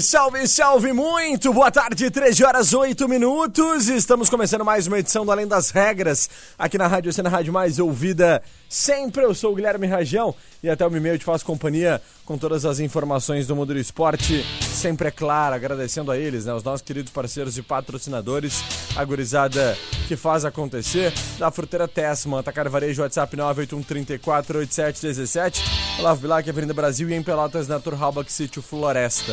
Salve, salve muito, boa tarde, 13 horas 8 minutos, estamos começando mais uma edição do Além das Regras, aqui na Rádio Cena Rádio Mais Ouvida, sempre eu sou o Guilherme Rajão e até o e-mail te faço companhia com todas as informações do mundo do esporte, sempre é claro, agradecendo a eles, né, os nossos queridos parceiros e patrocinadores, a gurizada que faz acontecer, da Fruteira Tessman, Atacar Varejo, WhatsApp 981348717, Olavo Bilac, Avenida Brasil e em Pelotas, na Turhalbach Sítio Floresta.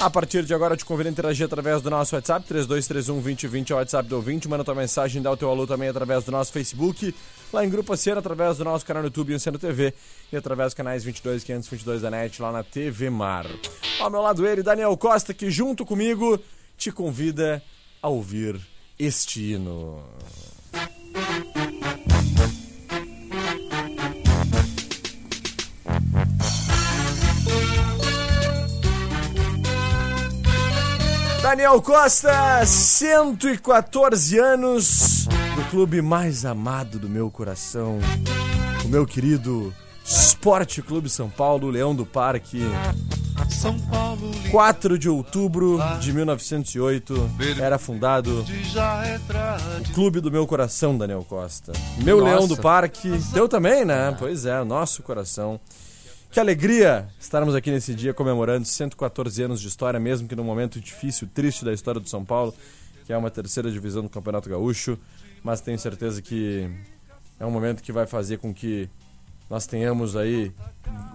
A partir de agora, eu te convido a interagir através do nosso WhatsApp, 3231-2020 é o WhatsApp do ouvinte. Manda tua mensagem, dá o teu alô também através do nosso Facebook, lá em Grupo Oceano, através do nosso canal no YouTube, Oceano TV, e através dos canais 22 522 da NET, lá na TV Mar. Ao meu lado ele, Daniel Costa, que junto comigo te convida a ouvir este hino. Daniel Costa, 114 anos do clube mais amado do meu coração, o meu querido Esporte Clube São Paulo, Leão do Parque. 4 de outubro de 1908 era fundado o clube do meu coração, Daniel Costa. Meu Nossa. Leão do Parque, teu também, né? Pois é, nosso coração. Que alegria estarmos aqui nesse dia comemorando 114 anos de história, mesmo que num momento difícil, triste da história do São Paulo, que é uma terceira divisão do Campeonato Gaúcho, mas tenho certeza que é um momento que vai fazer com que nós tenhamos aí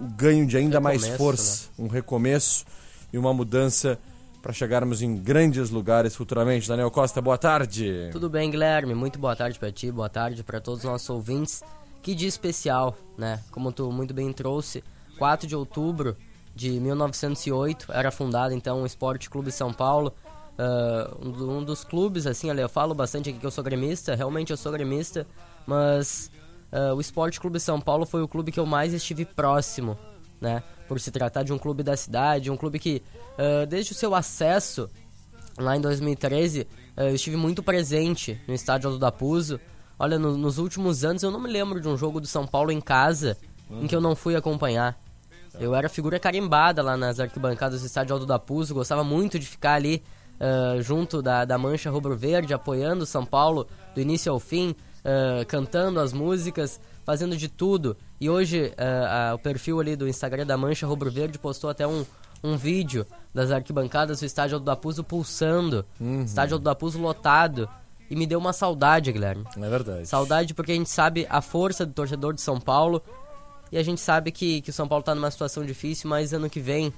o ganho de ainda mais Recomeço, força, um recomeço e uma mudança para chegarmos em grandes lugares futuramente. Daniel Costa, boa tarde. Tudo bem, Guilherme? Muito boa tarde pra ti, boa tarde pra todos os nossos ouvintes. Que dia especial, né? Como tu muito bem trouxe, 4 de outubro de 1908 era fundado então o Esporte Clube São Paulo. Ah, um, do- um dos clubes, assim, olha, eu falo bastante aqui que eu sou gremista, realmente eu sou gremista, mas ah, o Esporte Clube São Paulo foi o clube que eu mais estive próximo, né? Por se tratar de um clube da cidade, um clube que, ah, desde o seu acesso lá em 2013, eh, eu estive muito presente no estádio Aldo da Puzo. Olha, no- nos últimos anos eu não me lembro de um jogo do São Paulo em casa em que eu não fui acompanhar. Eu era figura carimbada lá nas arquibancadas do estádio Aldo da Puzo, gostava muito de ficar ali eh, junto da, da mancha rubro-verde, apoiando o São Paulo do início ao fim, eh, cantando as músicas, fazendo de tudo. E hoje a- o perfil ali do Instagram da Mancha Rubro-Verde postou até um, um vídeo das arquibancadas do estádio Aldo da Puzo pulsando, estádio Aldo da Puzo lotado. E me deu uma saudade, Guilherme. É verdade. Saudade porque a gente sabe a força do torcedor de São Paulo e a gente sabe que, que o São Paulo está numa situação difícil, mas ano que vem,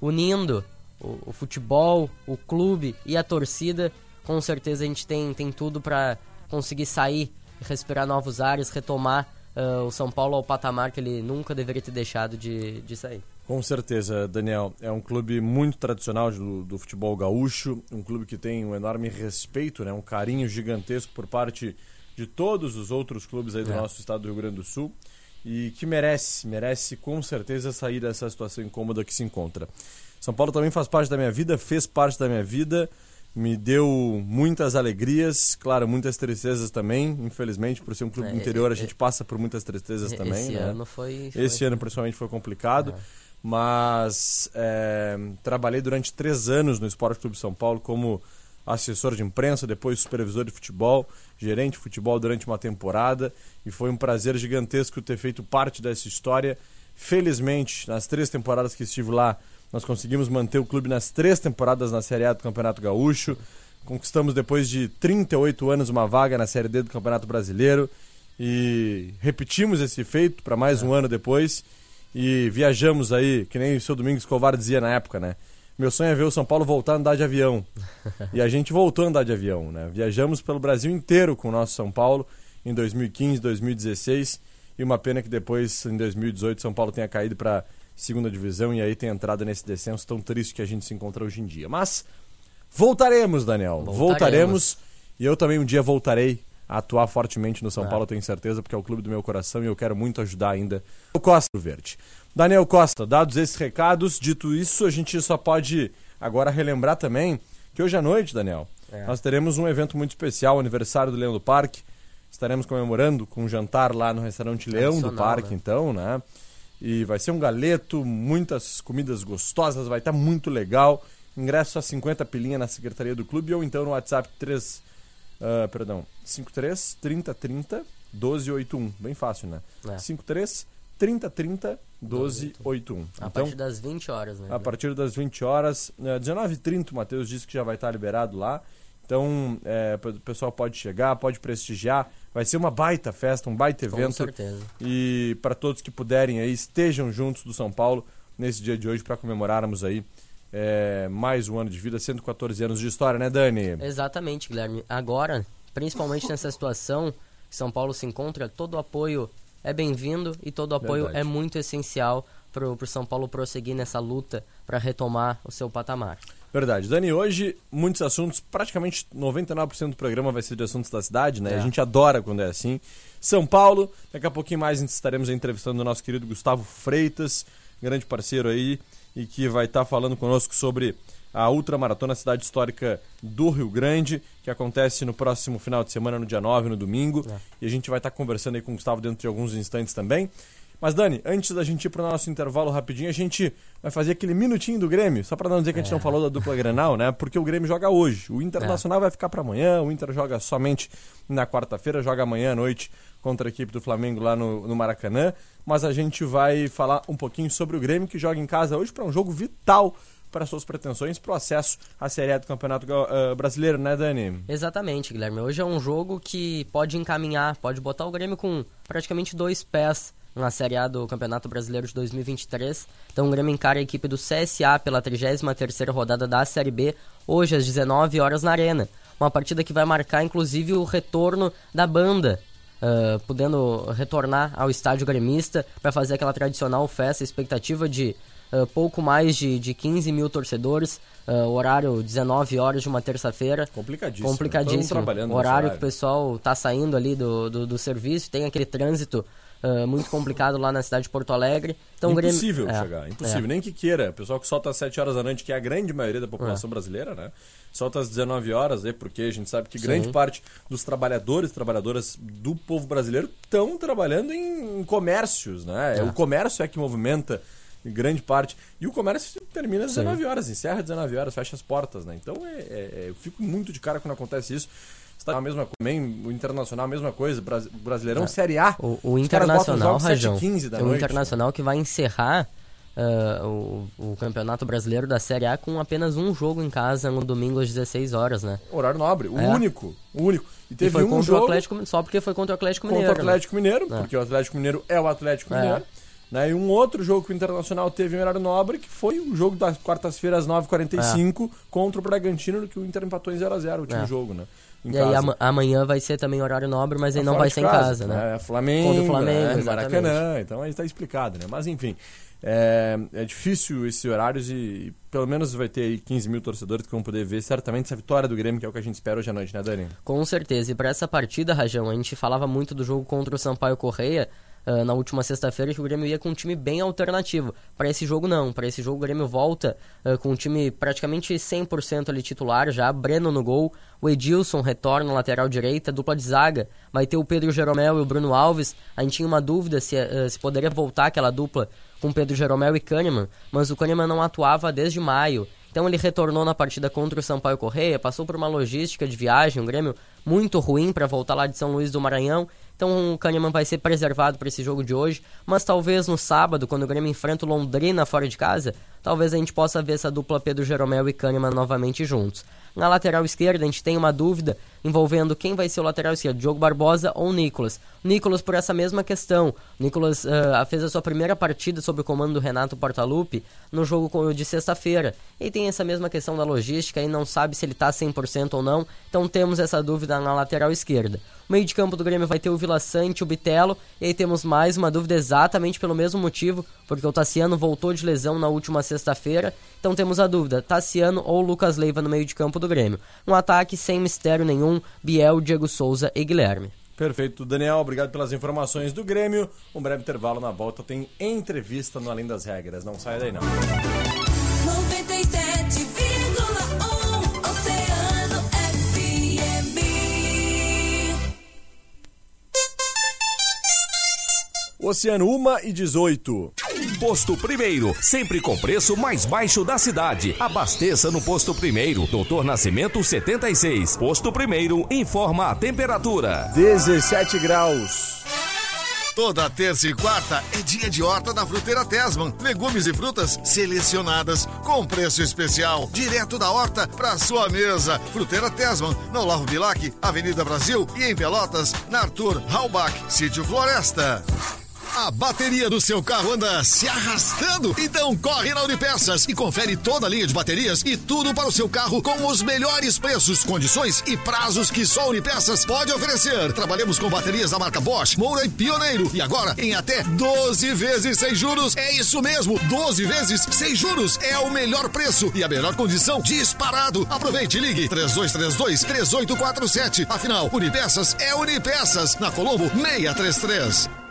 unindo o, o futebol, o clube e a torcida, com certeza a gente tem, tem tudo para conseguir sair, respirar novos ares, retomar ah, o São Paulo ao patamar que ele nunca deveria ter deixado de, de sair. Com certeza, Daniel. É um clube muito tradicional do, do futebol gaúcho, um clube que tem um enorme respeito, né, um carinho gigantesco por parte de todos os outros clubes aí do É. nosso estado do Rio Grande do Sul e que merece, merece com certeza sair dessa situação incômoda que se encontra. São Paulo também faz parte da minha vida, fez parte da minha vida, me deu muitas alegrias, claro, muitas tristezas também, infelizmente, por ser um clube É, do interior, a é, gente passa por muitas tristezas também, Esse né? ano foi. foi- Esse ano, principalmente, foi complicado. Mas é, trabalhei durante três anos no Esporte Clube São Paulo como assessor de imprensa, depois supervisor de futebol, gerente de futebol durante uma temporada. E foi um prazer gigantesco ter feito parte dessa história. Felizmente, nas três temporadas que estive lá, nós conseguimos manter o clube nas três temporadas na Série A do Campeonato Gaúcho. Conquistamos, depois de 38 anos, uma vaga na Série D do Campeonato Brasileiro. E repetimos esse feito para mais um ano depois. E viajamos aí, que nem o seu Domingos Covar dizia na época, né? Meu sonho é ver o São Paulo voltar a andar de avião. e a gente voltou a andar de avião, né? Viajamos pelo Brasil inteiro com o nosso São Paulo em 2015, 2016 e uma pena que depois, em 2018, São Paulo tenha caído para segunda divisão e aí tenha entrado nesse descenso tão triste que a gente se encontra hoje em dia. Mas voltaremos, Daniel. Voltaremos. voltaremos e eu também um dia voltarei a atuar fortemente no São é. Paulo, tenho certeza, porque é o clube do meu coração e eu quero muito ajudar ainda o Costa Verde. Daniel Costa, dados esses recados, dito isso, a gente só pode agora relembrar também que hoje à noite, Daniel, é. nós teremos um evento muito especial, aniversário do Leão do Parque. Estaremos comemorando com um jantar lá no restaurante Leão do Parque, né? então, né? E vai ser um galeto, muitas comidas gostosas, vai estar muito legal. Ingresso a 50 pilinha na secretaria do clube ou então no WhatsApp 3, uh, perdão, 53 30 30 1281. Bem fácil, né? É. 53 3030 1281. A então, partir das 20 horas, né? A partir das 20 horas. É, 19h30, o Matheus disse que já vai estar liberado lá. Então, é, o pessoal pode chegar, pode prestigiar. Vai ser uma baita festa, um baita evento. Com certeza. E para todos que puderem aí, estejam juntos do São Paulo nesse dia de hoje para comemorarmos aí é, mais um ano de vida, 114 anos de história, né, Dani? Exatamente, Guilherme. Agora, principalmente nessa situação que São Paulo se encontra, todo apoio é bem-vindo e todo apoio Verdade. é muito essencial para o São Paulo prosseguir nessa luta para retomar o seu patamar. Verdade. Dani, hoje muitos assuntos, praticamente 99% do programa vai ser de assuntos da cidade, né? É. A gente adora quando é assim. São Paulo, daqui a pouquinho mais estaremos entrevistando o nosso querido Gustavo Freitas, grande parceiro aí, e que vai estar falando conosco sobre a Ultramaratona Cidade Histórica do Rio Grande, que acontece no próximo final de semana, no dia 9, no domingo. É. E a gente vai estar conversando aí com o Gustavo dentro de alguns instantes também. Mas, Dani, antes da gente ir para o nosso intervalo rapidinho, a gente vai fazer aquele minutinho do Grêmio, só para não dizer que a gente é. não falou da dupla Grenal, né? Porque o Grêmio joga hoje. O Internacional é. vai ficar para amanhã, o Inter joga somente na quarta-feira, joga amanhã à noite contra a equipe do Flamengo lá no, no Maracanã. Mas a gente vai falar um pouquinho sobre o Grêmio, que joga em casa hoje para um jogo vital para suas pretensões para o acesso à Série A do Campeonato uh, Brasileiro, né, Dani? Exatamente, Guilherme. Hoje é um jogo que pode encaminhar, pode botar o Grêmio com praticamente dois pés na Série A do Campeonato Brasileiro de 2023. Então o Grêmio encara a equipe do CSA pela 33ª rodada da Série B, hoje às 19 horas na Arena. Uma partida que vai marcar inclusive o retorno da banda, uh, podendo retornar ao estádio gremista para fazer aquela tradicional festa, expectativa de uh, pouco mais de, de 15 mil torcedores, uh, horário 19 horas de uma terça-feira. Complicadíssimo. Complicadíssimo. Horário, horário que o pessoal está saindo ali do, do, do serviço, tem aquele trânsito Uh, muito complicado lá na cidade de Porto Alegre. Então, impossível Grêmio... chegar, é, impossível. É. Nem que queira. O pessoal que solta às 7 horas da noite, que é a grande maioria da população é. brasileira, né? Solta às 19 horas, é porque a gente sabe que Sim. grande parte dos trabalhadores e trabalhadoras do povo brasileiro estão trabalhando em, em comércios, né? É. O comércio é que movimenta grande parte. E o comércio termina às 19 horas, encerra às 19 horas, fecha as portas, né? Então é, é, é, eu fico muito de cara quando acontece isso. Está a mesma também, o Internacional a mesma coisa, o Brasileirão é. Série A. O, o Internacional, Rajão, o noite, Internacional que vai encerrar uh, o, o Campeonato Brasileiro da Série A com apenas um jogo em casa no domingo às 16 horas, né? Horário nobre, o é. único, o único. E teve e foi um contra jogo o Atlético, só porque foi contra o Atlético Mineiro. Contra o Atlético né? Mineiro, é. porque o Atlético Mineiro é o Atlético é. Mineiro. Né? E um outro jogo que o Internacional teve em horário nobre, que foi o jogo das quartas-feiras às 9h45 é. contra o Bragantino, que o Inter empatou em 0x0 o último é. jogo, né? Em e casa. aí amanhã vai ser também horário nobre, mas aí é não vai ser em casa, né? É, Flamengo, contra o Flamengo, é, Maracanã, então aí está explicado, né? Mas enfim, é, é, difícil esses horários e, e, pelo menos vai ter aí 15 mil torcedores que vão poder ver certamente essa vitória do Grêmio, que é o que a gente espera hoje à noite, né, Dani? Com certeza. E para essa partida, Rajão, a gente falava muito do jogo contra o Sampaio Correia, uh, na última sexta-feira que o Grêmio ia com um time bem alternativo. Para esse jogo não, para esse jogo o Grêmio volta uh, com um time praticamente 100% ali titular já, Breno no gol, o Edilson retorna na lateral direita, dupla de zaga, vai ter o Pedro Jeromel e o Bruno Alves. A gente tinha uma dúvida se, uh, se poderia voltar aquela dupla com Pedro Jeromel e Kahneman, mas o Kahneman não atuava desde maio. Então ele retornou na partida contra o Sampaio Correia, passou por uma logística de viagem, um Grêmio muito ruim para voltar lá de São Luís do Maranhão então o Kahneman vai ser preservado para esse jogo de hoje. Mas talvez no sábado, quando o Grêmio enfrenta o Londrina fora de casa, talvez a gente possa ver essa dupla Pedro Jeromel e Kahneman novamente juntos. Na lateral esquerda, a gente tem uma dúvida envolvendo quem vai ser o lateral esquerdo, Diogo Barbosa ou Nicolas. Nicolas por essa mesma questão. Nicolas uh, fez a sua primeira partida sob o comando do Renato Portaluppi no jogo de sexta-feira. E tem essa mesma questão da logística e não sabe se ele está 100% ou não. Então temos essa dúvida na lateral esquerda. O meio de campo do Grêmio vai ter o Vila Sante, o Bitelo. E aí temos mais uma dúvida exatamente pelo mesmo motivo, porque o Tassiano voltou de lesão na última sexta-feira. Então temos a dúvida, Tassiano ou Lucas Leiva no meio de campo do Grêmio. Um ataque sem mistério nenhum, Biel, Diego Souza e Guilherme. Perfeito, Daniel. Obrigado pelas informações do Grêmio. Um breve intervalo na volta. Tem entrevista no Além das Regras. Não saia daí, não. 97,1 Oceano 1 e 18. Posto Primeiro, sempre com preço mais baixo da cidade. Abasteça no Posto Primeiro, Doutor Nascimento 76. Posto Primeiro, informa a temperatura. 17 graus. Toda terça e quarta é dia de horta da Fruteira Tesman. Legumes e frutas selecionadas com preço especial, direto da horta para sua mesa. Fruteira Tesman, no Olavo Bilac, Avenida Brasil e em Pelotas, na Arthur Halbach, Sítio Floresta. A bateria do seu carro anda se arrastando? Então corre na Unipeças e confere toda a linha de baterias e tudo para o seu carro com os melhores preços, condições e prazos que só a Unipeças pode oferecer. Trabalhamos com baterias da marca Bosch, Moura e Pioneiro e agora em até 12 vezes sem juros. É isso mesmo, 12 vezes sem juros é o melhor preço e a melhor condição disparado. Aproveite ligue 3232 3847. Afinal, Unipeças é Unipeças na Colombo 633.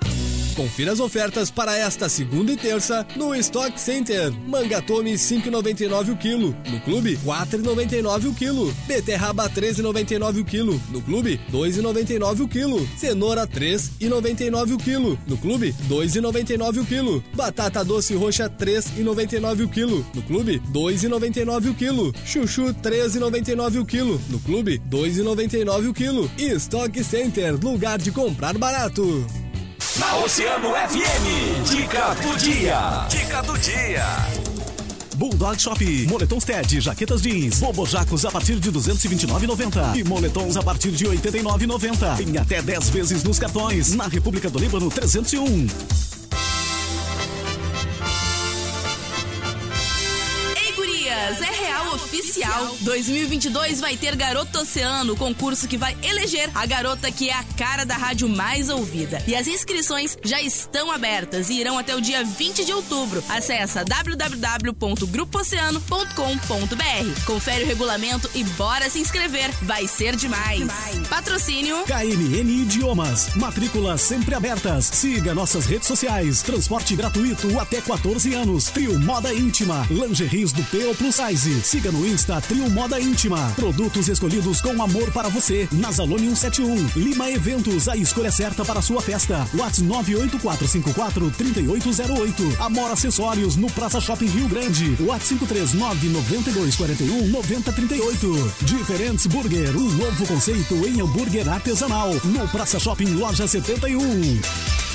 Confira as ofertas para esta segunda e terça no Stock Center. Mangatome 5,99 o quilo. No clube, 4,99 o quilo. Beterraba 13,99 o quilo. No clube, 2,99 o quilo. Cenoura 3,99 o quilo. No clube, 2,99 o quilo. Batata doce roxa 3,99 o quilo. No clube, 2,99 o quilo. Chuchu 13,99 o quilo. No clube, 2,99 o quilo. E Stock Center, lugar de comprar barato. Na Oceano FM, dica do dia. Dica do dia. Bulldog Shop, moletons TED, jaquetas jeans, bobojacos a partir de 229,90 e moletons a partir de 89,90. Em até 10 vezes nos cartões. Na República do Líbano 301. Oficial. 2022 vai ter Garota Oceano, concurso que vai eleger a garota que é a cara da rádio mais ouvida. E as inscrições já estão abertas e irão até o dia 20 de outubro. Acesse www.grupooceano.com.br. Confere o regulamento e bora se inscrever. Vai ser demais. demais. Patrocínio KNN Idiomas. Matrículas sempre abertas. Siga nossas redes sociais. Transporte gratuito até 14 anos. Trio Moda Íntima. Lingeries do P Plus Size. Siga no Insta Trio Moda Íntima. Produtos escolhidos com amor para você. Nazalone 171. Lima Eventos. A escolha certa para sua festa. WhatsApp 98454 3808. Amor Acessórios no Praça Shopping Rio Grande. WhatsApp 539 9241 9038. Diferentes Burger. Um novo conceito em hambúrguer artesanal. No Praça Shopping Loja 71.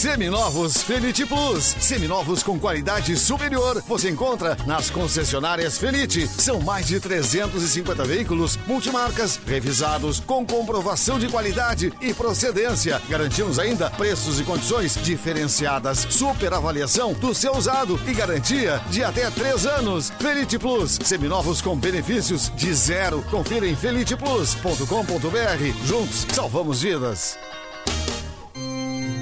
Seminovos Felite Plus. Seminovos com qualidade superior. Você encontra nas concessionárias Felite. São mais de 350 veículos multimarcas revisados com comprovação de qualidade e procedência. Garantimos ainda preços e condições diferenciadas, super avaliação do seu usado e garantia de até três anos. Felite Plus. Seminovos com benefícios de zero. Confira em feliteplus.com.br. Juntos salvamos vidas.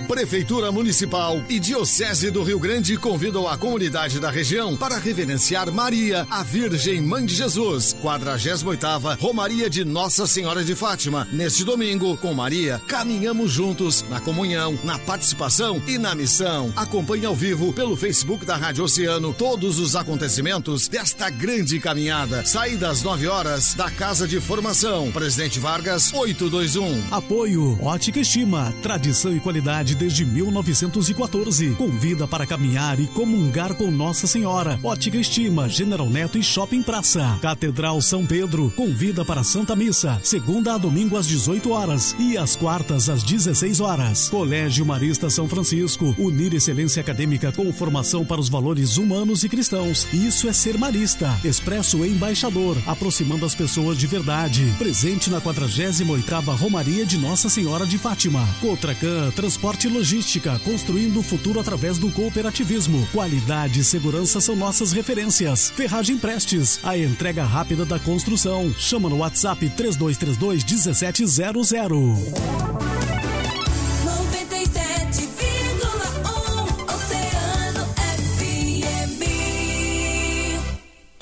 Prefeitura Municipal e Diocese do Rio Grande convidam a comunidade da região para reverenciar Maria, a Virgem Mãe de Jesus, 48ª Romaria de Nossa Senhora de Fátima. Neste domingo, com Maria, caminhamos juntos na comunhão, na participação e na missão. Acompanhe ao vivo pelo Facebook da Rádio Oceano todos os acontecimentos desta grande caminhada. Saída às 9 horas da Casa de Formação. Presidente Vargas, 821. Apoio Ótica Estima, tradição e qualidade de desde 1914. Convida para caminhar e comungar com Nossa Senhora. Ótica Estima, General Neto e Shopping Praça. Catedral São Pedro convida para Santa Missa, segunda a domingo às 18 horas e às quartas às 16 horas. Colégio Marista São Francisco, unir excelência acadêmica com formação para os valores humanos e cristãos. Isso é ser marista. Expresso Embaixador, aproximando as pessoas de verdade. Presente na 48ª Romaria de Nossa Senhora de Fátima. Cotracan, transporte logística, construindo o futuro através do cooperativismo. Qualidade e segurança são nossas referências. Ferragem Prestes, a entrega rápida da construção. Chama no WhatsApp 3232 1700.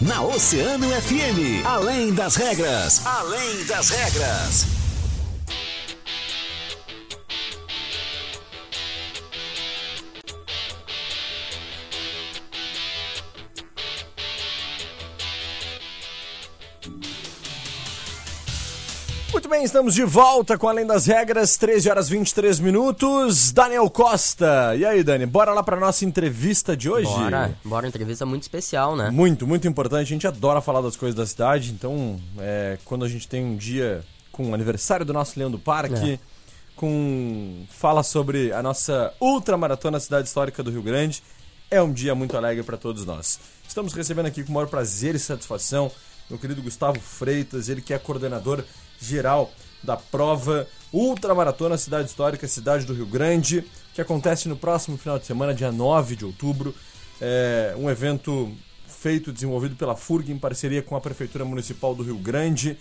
Na Oceano FM, além das regras, além das regras. Muito bem, estamos de volta com Além das Regras, 13 horas 23 minutos. Daniel Costa. E aí, Dani, bora lá para nossa entrevista de hoje? Bora, bora, entrevista muito especial, né? Muito, muito importante. A gente adora falar das coisas da cidade, então, é, quando a gente tem um dia com o aniversário do nosso Leão do Parque, é. com fala sobre a nossa ultramaratona Cidade Histórica do Rio Grande, é um dia muito alegre para todos nós. Estamos recebendo aqui com o maior prazer e satisfação meu querido Gustavo Freitas, ele que é coordenador geral da prova Ultramaratona Cidade Histórica, cidade do Rio Grande, que acontece no próximo final de semana, dia 9 de outubro. É um evento feito, desenvolvido pela FURG em parceria com a Prefeitura Municipal do Rio Grande.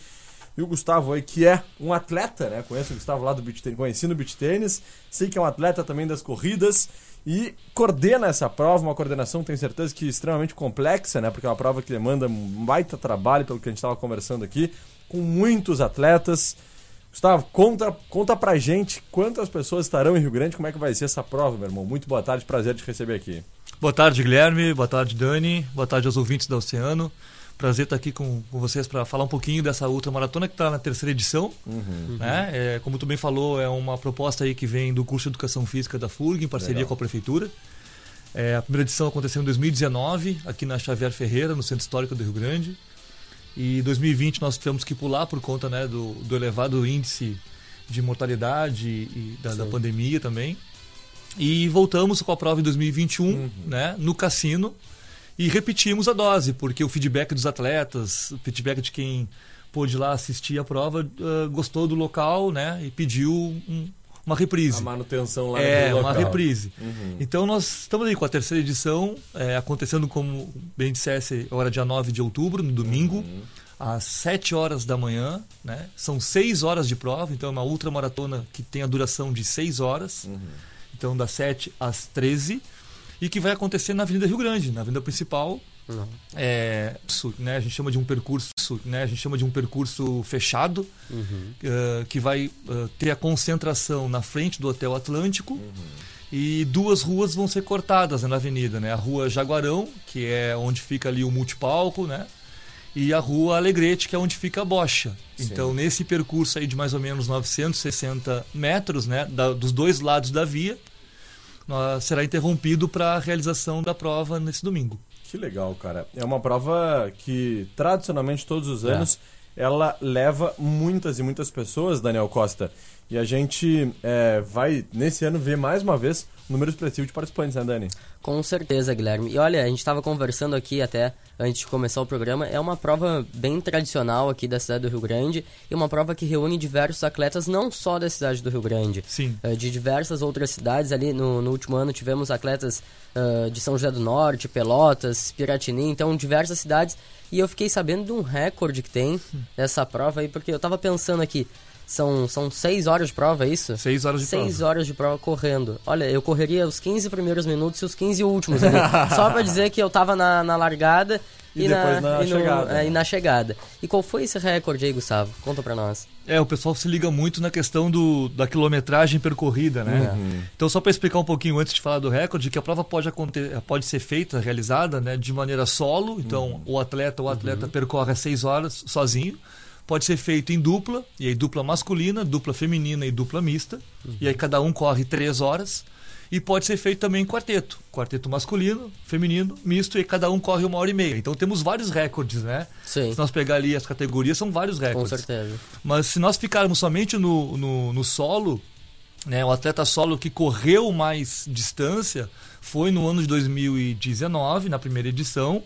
E o Gustavo aí, que é um atleta, né? Conheço o Gustavo lá do beach tênis, conheci no beach tênis, sei que é um atleta também das corridas e coordena essa prova, uma coordenação, tenho certeza que extremamente complexa, né? Porque é uma prova que demanda um baita trabalho, pelo que a gente estava conversando aqui com muitos atletas. Gustavo, conta, conta pra gente quantas pessoas estarão em Rio Grande, como é que vai ser essa prova, meu irmão. Muito boa tarde, prazer te receber aqui. Boa tarde, Guilherme. Boa tarde, Dani. Boa tarde aos ouvintes da Oceano. Prazer estar aqui com, com vocês para falar um pouquinho dessa ultramaratona que está na terceira edição. Uhum. Né? É, como tu bem falou, é uma proposta aí que vem do curso de Educação Física da FURG, em parceria Legal. com a Prefeitura. É, a primeira edição aconteceu em 2019, aqui na Xavier Ferreira, no Centro Histórico do Rio Grande. E 2020 nós tivemos que pular por conta né, do, do elevado índice de mortalidade e da, da, pandemia também. E voltamos com a prova em 2021, uhum. né, no cassino, e repetimos a dose, porque o feedback dos atletas, o feedback de quem pôde lá assistir a prova, uh, gostou do local, né, e pediu um, uma reprise. A manutenção lá É, uma reprise. Uhum. Então nós estamos aí com a terceira edição, é, acontecendo como bem dissesse, agora dia 9 de outubro, no domingo, uhum. às 7 horas da manhã. Né? São 6 horas de prova, então é uma ultramaratona que tem a duração de 6 horas. Uhum. Então das 7 às 13 e que vai acontecer na Avenida Rio Grande, na avenida principal, não. É, né, a gente chama de um percurso, né, a gente chama de um percurso fechado, uhum. uh, que vai uh, ter a concentração na frente do Hotel Atlântico. Uhum. E duas ruas vão ser cortadas né, na avenida, né? A rua Jaguarão, que é onde fica ali o multipalco, né? E a rua Alegrete, que é onde fica a bocha. Sim. Então, nesse percurso aí de mais ou menos 960 metros, né? Da, dos dois lados da via, será interrompido para a realização da prova nesse domingo. Que legal, cara. É uma prova que, tradicionalmente, todos os anos, é. ela leva muitas e muitas pessoas, Daniel Costa. E a gente é, vai, nesse ano, ver mais uma vez o número expressivo de participantes, né, Dani? Com certeza, Guilherme. E olha, a gente estava conversando aqui até antes de começar o programa. É uma prova bem tradicional aqui da cidade do Rio Grande e uma prova que reúne diversos atletas, não só da cidade do Rio Grande, Sim. Uh, de diversas outras cidades. Ali no, no último ano tivemos atletas uh, de São José do Norte, Pelotas, Piratini, então diversas cidades. E eu fiquei sabendo de um recorde que tem dessa prova aí, porque eu estava pensando aqui. São, são seis horas de prova, é isso? Seis horas de seis prova. Seis horas de prova correndo. Olha, eu correria os 15 primeiros minutos e os 15 últimos ali. só pra dizer que eu tava na, na largada e, e na, na e no, chegada. É, e na chegada. E qual foi esse recorde aí, Gustavo? Conta pra nós. É, o pessoal se liga muito na questão do, da quilometragem percorrida, né? Uhum. Então, só para explicar um pouquinho antes de falar do recorde, que a prova pode, acontecer, pode ser feita, realizada, né, de maneira solo. Então, uhum. o atleta o atleta uhum. percorre seis horas sozinho pode ser feito em dupla, e aí dupla masculina, dupla feminina e dupla mista. E aí cada um corre três horas. E pode ser feito também em quarteto. Quarteto masculino, feminino, misto, e cada um corre uma hora e meia. Então temos vários recordes, né? Sim. Se nós pegar ali as categorias, são vários Com recordes. certeza. Mas se nós ficarmos somente no, no, no solo, né, o atleta solo que correu mais distância foi no ano de 2019, na primeira edição.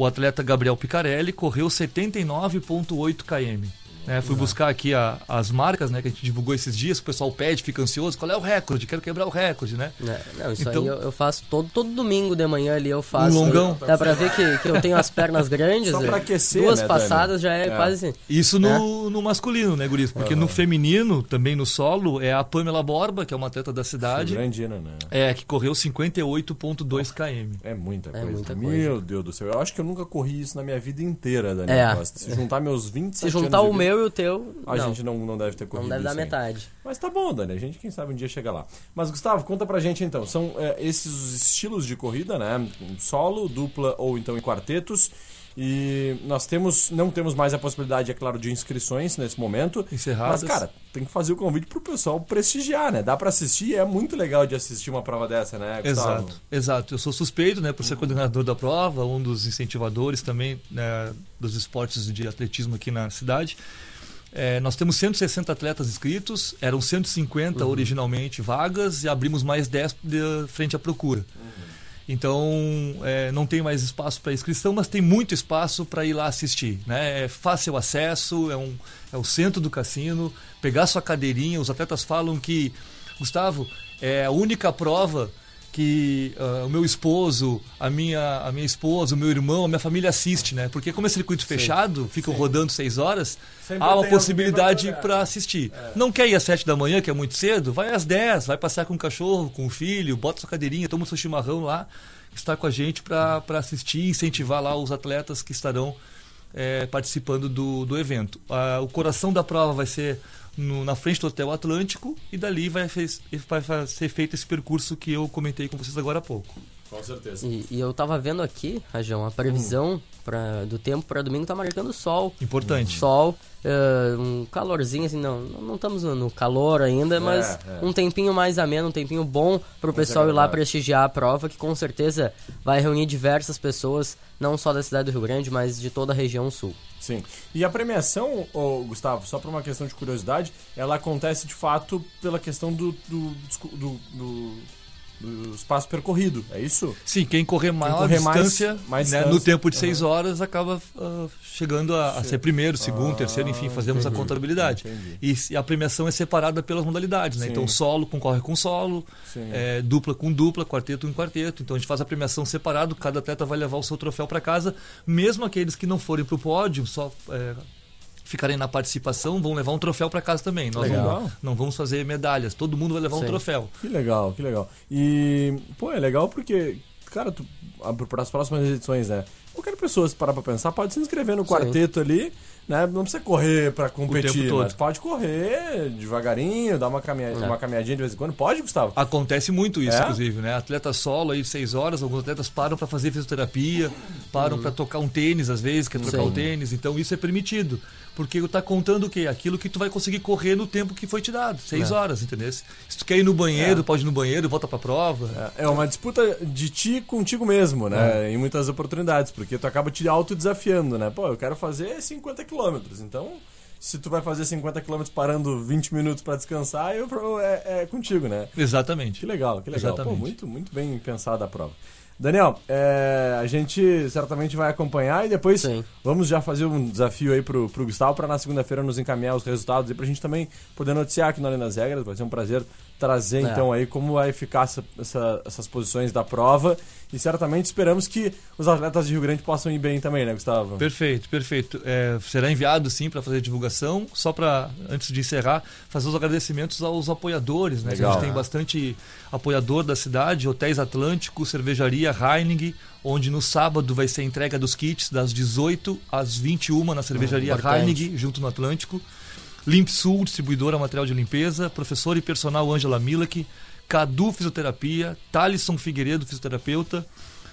O atleta Gabriel Picarelli correu 79,8 km. Né, fui buscar aqui a- as marcas né, que a gente divulgou esses dias, o pessoal pede, fica ansioso, qual é o recorde? Quero quebrar o recorde, né? É, não, isso Então- aí eu, eu faço todo, todo domingo de manhã ali, eu faço. Um longão. Dá pra ver que, que eu tenho as pernas grandes. Só pra é. aquecer, Duas né, passadas já é, É. quase. Isso no, no masculino, né, Guris? Porque no feminino, também no solo, é a Pamela Borba, que é uma atleta da cidade, Grandina, né? é, que correu 58,2 km. É muita É coisa. muita Meu Deus do céu. Eu acho que eu nunca corri isso na minha vida inteira, Daniel É. Costa. Se juntar meus 27 Se juntar anos o vida, meu e o teu, A não, gente não, não deve ter corrido não deve dar metade. Mas tá bom, Dani. A gente, quem sabe, um dia chega lá. Mas, Gustavo, conta pra gente então. São é, esses os estilos de corrida, né? Solo, dupla ou então em quartetos. E nós temos, não temos mais a possibilidade, é claro, de inscrições nesse momento. Encerradas. Mas, cara, tem que fazer o convite pro pessoal prestigiar, né? Dá pra assistir, é muito legal de assistir uma prova dessa, né, Gustavo? Exato, exato. Eu sou suspeito, né, por ser coordenador da prova, um dos incentivadores também né, dos esportes de atletismo aqui na cidade. É, nós temos 160 atletas inscritos, eram 150 originalmente vagas e abrimos mais 10 de frente à procura. Então, é, não tem mais espaço para inscrição, mas tem muito espaço para ir lá assistir. Né? É fácil acesso, é, um, é o centro do cassino, pegar sua cadeirinha. Os atletas falam que, Gustavo, é a única prova que ah, o meu esposo, a minha, a minha esposa, o meu irmão, a minha família assiste, né? Porque como é circuito fechado, ficam rodando seis horas, Sempre há uma possibilidade para assistir. Não quer ir às sete da manhã, que é muito cedo? Vai às 10, vai passear com o cachorro, com o filho, bota sua cadeirinha, toma seu chimarrão lá, está com a gente para assistir e incentivar lá os atletas que estarão eh, participando do, do evento. Ah, o coração da prova vai ser no- na frente do Hotel Atlântico e dali vai, fez- vai ser feito esse percurso que eu comentei com vocês agora há pouco. Com certeza. E, e eu tava vendo aqui, Rajão, a previsão pra, do tempo para domingo tá marcando sol. Importante. Sol, eh, um calorzinho, assim, não, não estamos no- calor ainda, mas é. um tempinho mais ameno, um tempinho bom pro pessoal ir lá prestigiar a prova, que com certeza vai reunir diversas pessoas, não só da cidade do Rio Grande, mas de toda a região sul. Sim. E a premiação, ô, Gustavo, só por uma questão de curiosidade, ela acontece de fato pela questão do, do, do, do- do espaço percorrido, é isso? Sim, quem correr maior correr mais- distância, mais né, distância, no tempo de seis horas acaba ah, chegando a, a ser primeiro, segundo, terceiro, enfim, fazemos a contabilidade. Ah, entendi. E, se- a premiação é separada pelas modalidades, né? Sim. Então solo concorre com solo, é, dupla com dupla, quarteto com quarteto. Então a gente faz a premiação separado, cada atleta vai levar o seu troféu para casa, mesmo aqueles que não forem para o pódio, só é, ficarem na participação, vão levar um troféu para casa também. Nós Legal. não, não vamos fazer medalhas, todo mundo vai levar um Sim. troféu. Que legal, que legal. E, pô, é legal porque, cara, tu, para as próximas edições, né? Qualquer pessoa, se parar pra pensar, pode se inscrever no quarteto ali, né? Não precisa correr pra competir, mas pode correr devagarinho, dar uma, caminha, uma caminhadinha de vez em quando. Pode, Gustavo? Acontece muito isso, É? inclusive, né? Atleta solo aí, seis horas, alguns atletas param para fazer fisioterapia, param para tocar um tênis, às vezes, quer trocar Sim. o tênis. Então isso é permitido. Porque tá contando o quê? Aquilo que tu vai conseguir correr no tempo que foi te dado, seis horas, entendeu? Se tu quer ir no banheiro, pode ir no banheiro, volta pra prova. É uma disputa de ti contigo mesmo, né? Em muitas oportunidades, porque tu acaba te autodesafiando, né? Pô, eu quero fazer 50 quilômetros, então se tu vai fazer 50 quilômetros parando 20 minutos pra descansar, eu, é, é contigo, né? Exatamente. Que legal, que legal. Pô, muito, muito bem pensada a prova. Daniel, é, a gente certamente vai acompanhar e depois Sim. vamos já fazer um desafio aí pro, pro Gustavo para na segunda-feira nos encaminhar os resultados e pra gente também poder noticiar aqui no Além das Regras. Vai ser um prazer trazer É. então aí como vai ficar essa, essa- essas posições da prova e certamente esperamos que os atletas de Rio Grande possam ir bem também, né, Gustavo? Perfeito, perfeito. É, será enviado sim para fazer divulgação. Só para, antes de encerrar, fazer os agradecimentos aos apoiadores. Né? Que A Legal. gente tem bastante apoiador da cidade, Hotéis Atlântico, Cervejaria Heining, onde no sábado vai ser a entrega dos kits das 18 às 21 na Cervejaria importante. Heining, junto no Atlântico. Limp Sul, distribuidora material de limpeza, professor e personal Ângela Milak, Cadu Fisioterapia, Thalisson Figueiredo, fisioterapeuta,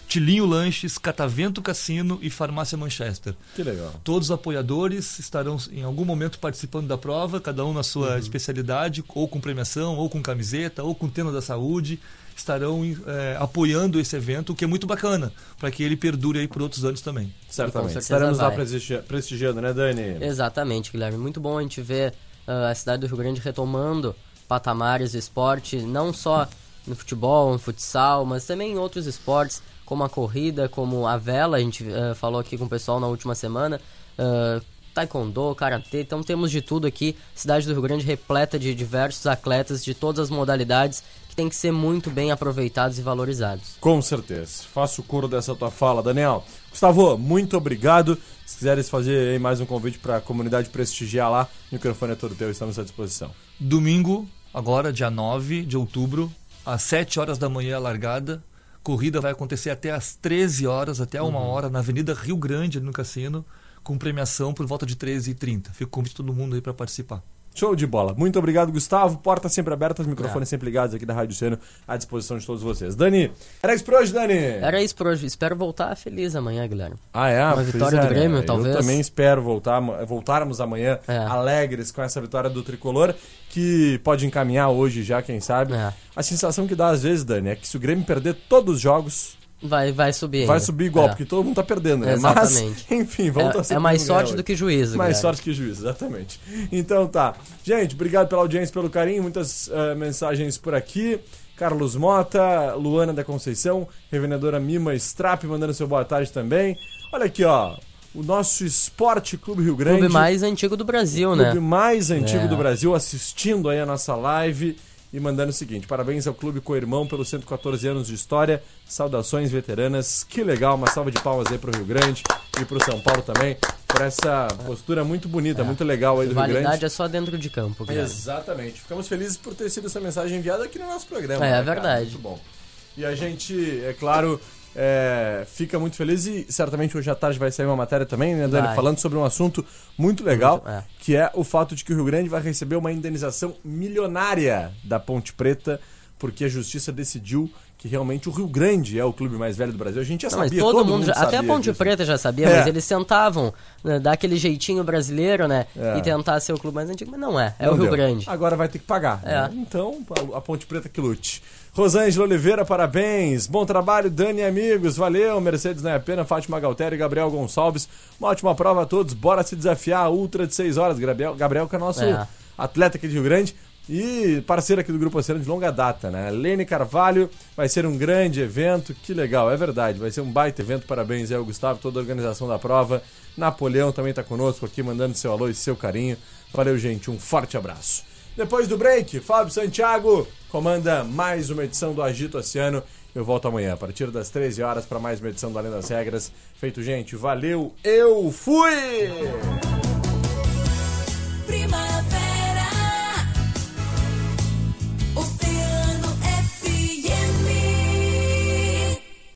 Tilinho Lanches, Catavento Cassino e Farmácia Manchester. Que legal. Todos os apoiadores estarão em algum momento participando da prova, cada um na sua Uhum. especialidade, ou com premiação, ou com camiseta, ou com tema da saúde, estarão eh, apoiando esse evento, o que é muito bacana, para que ele perdure aí por outros anos também. Certamente. Estaremos lá prestigi- prestigiando, né, Dani? Exatamente, Guilherme. Muito bom a gente ver ah, a cidade do Rio Grande retomando patamares de esporte, não só no futebol, no futsal, mas também em outros esportes, como a corrida, como a vela, a gente ah, falou aqui com o pessoal na última semana, ah, taekwondo, karatê, então temos de tudo aqui. Cidade do Rio Grande repleta de diversos atletas de todas as modalidades que tem que ser muito bem aproveitados e valorizados. Com certeza. Faço o coro dessa tua fala, Daniel. Gustavo, muito obrigado. Se quiseres fazer aí mais um convite para a comunidade prestigiar lá, o microfone é todo teu, estamos à disposição. Domingo, agora, dia 9 de outubro, às 7 horas da manhã, a largada. Corrida vai acontecer até às 13 horas, até uma hora, na Avenida Rio Grande, ali no cassino, com premiação por volta de 13h30. Fico convite todo mundo aí para participar. Show de bola. Muito obrigado, Gustavo. Portas sempre abertas, microfones sempre ligados aqui da Rádio Seno à disposição de todos vocês. Dani, era isso por hoje, Dani? Era isso por hoje. Espero voltar feliz amanhã, Guilherme. Ah, é? Uma vitória é, do Grêmio, né? talvez. Eu também espero voltar, voltarmos amanhã É. alegres com essa vitória do Tricolor, que pode encaminhar hoje já, quem sabe. É. A sensação que dá às vezes, Dani, é que se o Grêmio perder todos os jogos, Vai, vai subir. vai subir igual, É. porque todo mundo tá perdendo, né? Exatamente. Mas, enfim, vamos É- torcer é mais sorte hoje. do que juízo, Mais Guilherme. sorte que juízo, exatamente. Então tá. Gente, obrigado pela audiência, pelo carinho, muitas eh, mensagens por aqui. Carlos Mota, Luana da Conceição, revendedora Mima Strap, mandando seu boa tarde também. Olha aqui, ó. O nosso Esporte Clube Rio Grande. Clube mais antigo do Brasil, né? clube mais antigo É. do Brasil, assistindo aí a nossa live e mandando o seguinte: parabéns ao Clube Coirmão pelos 114 anos de história. Saudações veteranas. Que legal, uma salva de palmas aí pro Rio Grande e pro São Paulo também, por essa postura muito bonita, muito legal aí do Rio Validade Grande. é só dentro de campo, Guilherme. Exatamente. Ficamos felizes por ter sido essa mensagem enviada aqui no nosso programa. É, né, é verdade. Muito bom. E a gente, é claro, é, fica muito feliz e certamente hoje à tarde vai sair uma matéria também, né, Dani? Vai. Falando sobre um assunto muito legal, Muito, é. que é o fato de que o Rio Grande vai receber uma indenização milionária da Ponte Preta, porque a justiça decidiu que realmente o Rio Grande é o clube mais velho do Brasil. A gente já Não, sabia, todo, mundo, já, até a Ponte disso. Preta já sabia, É. mas eles tentavam né, dar aquele jeitinho brasileiro, né? É. E tentar ser o clube mais antigo, mas não é. É Não o Rio deu. Grande. Agora vai ter que pagar. É. né? Então, a- a Ponte Preta que lute. Rosângela Oliveira, parabéns. Bom trabalho, Dani e amigos. Valeu. Mercedes não é pena, Fátima Galtério e Gabriel Gonçalves. Uma ótima prova a todos. Bora se desafiar. Ultra de 6 horas. Gabriel, Gabriel que é nosso É. atleta aqui de Rio Grande. E parceiro aqui do Grupo Oceano de longa data, né? Lene Carvalho, vai ser um grande evento, que legal, é verdade, vai ser um baita evento, parabéns aí ao Gustavo, toda a organização da prova. Napoleão também tá conosco aqui, mandando seu alô e seu carinho. Valeu, gente, um forte abraço. Depois do break, Fábio Santiago comanda mais uma edição do Agito Oceano. Eu volto amanhã, a partir das 13 horas, para mais uma edição do Além das Regras. Feito, gente, valeu, eu fui!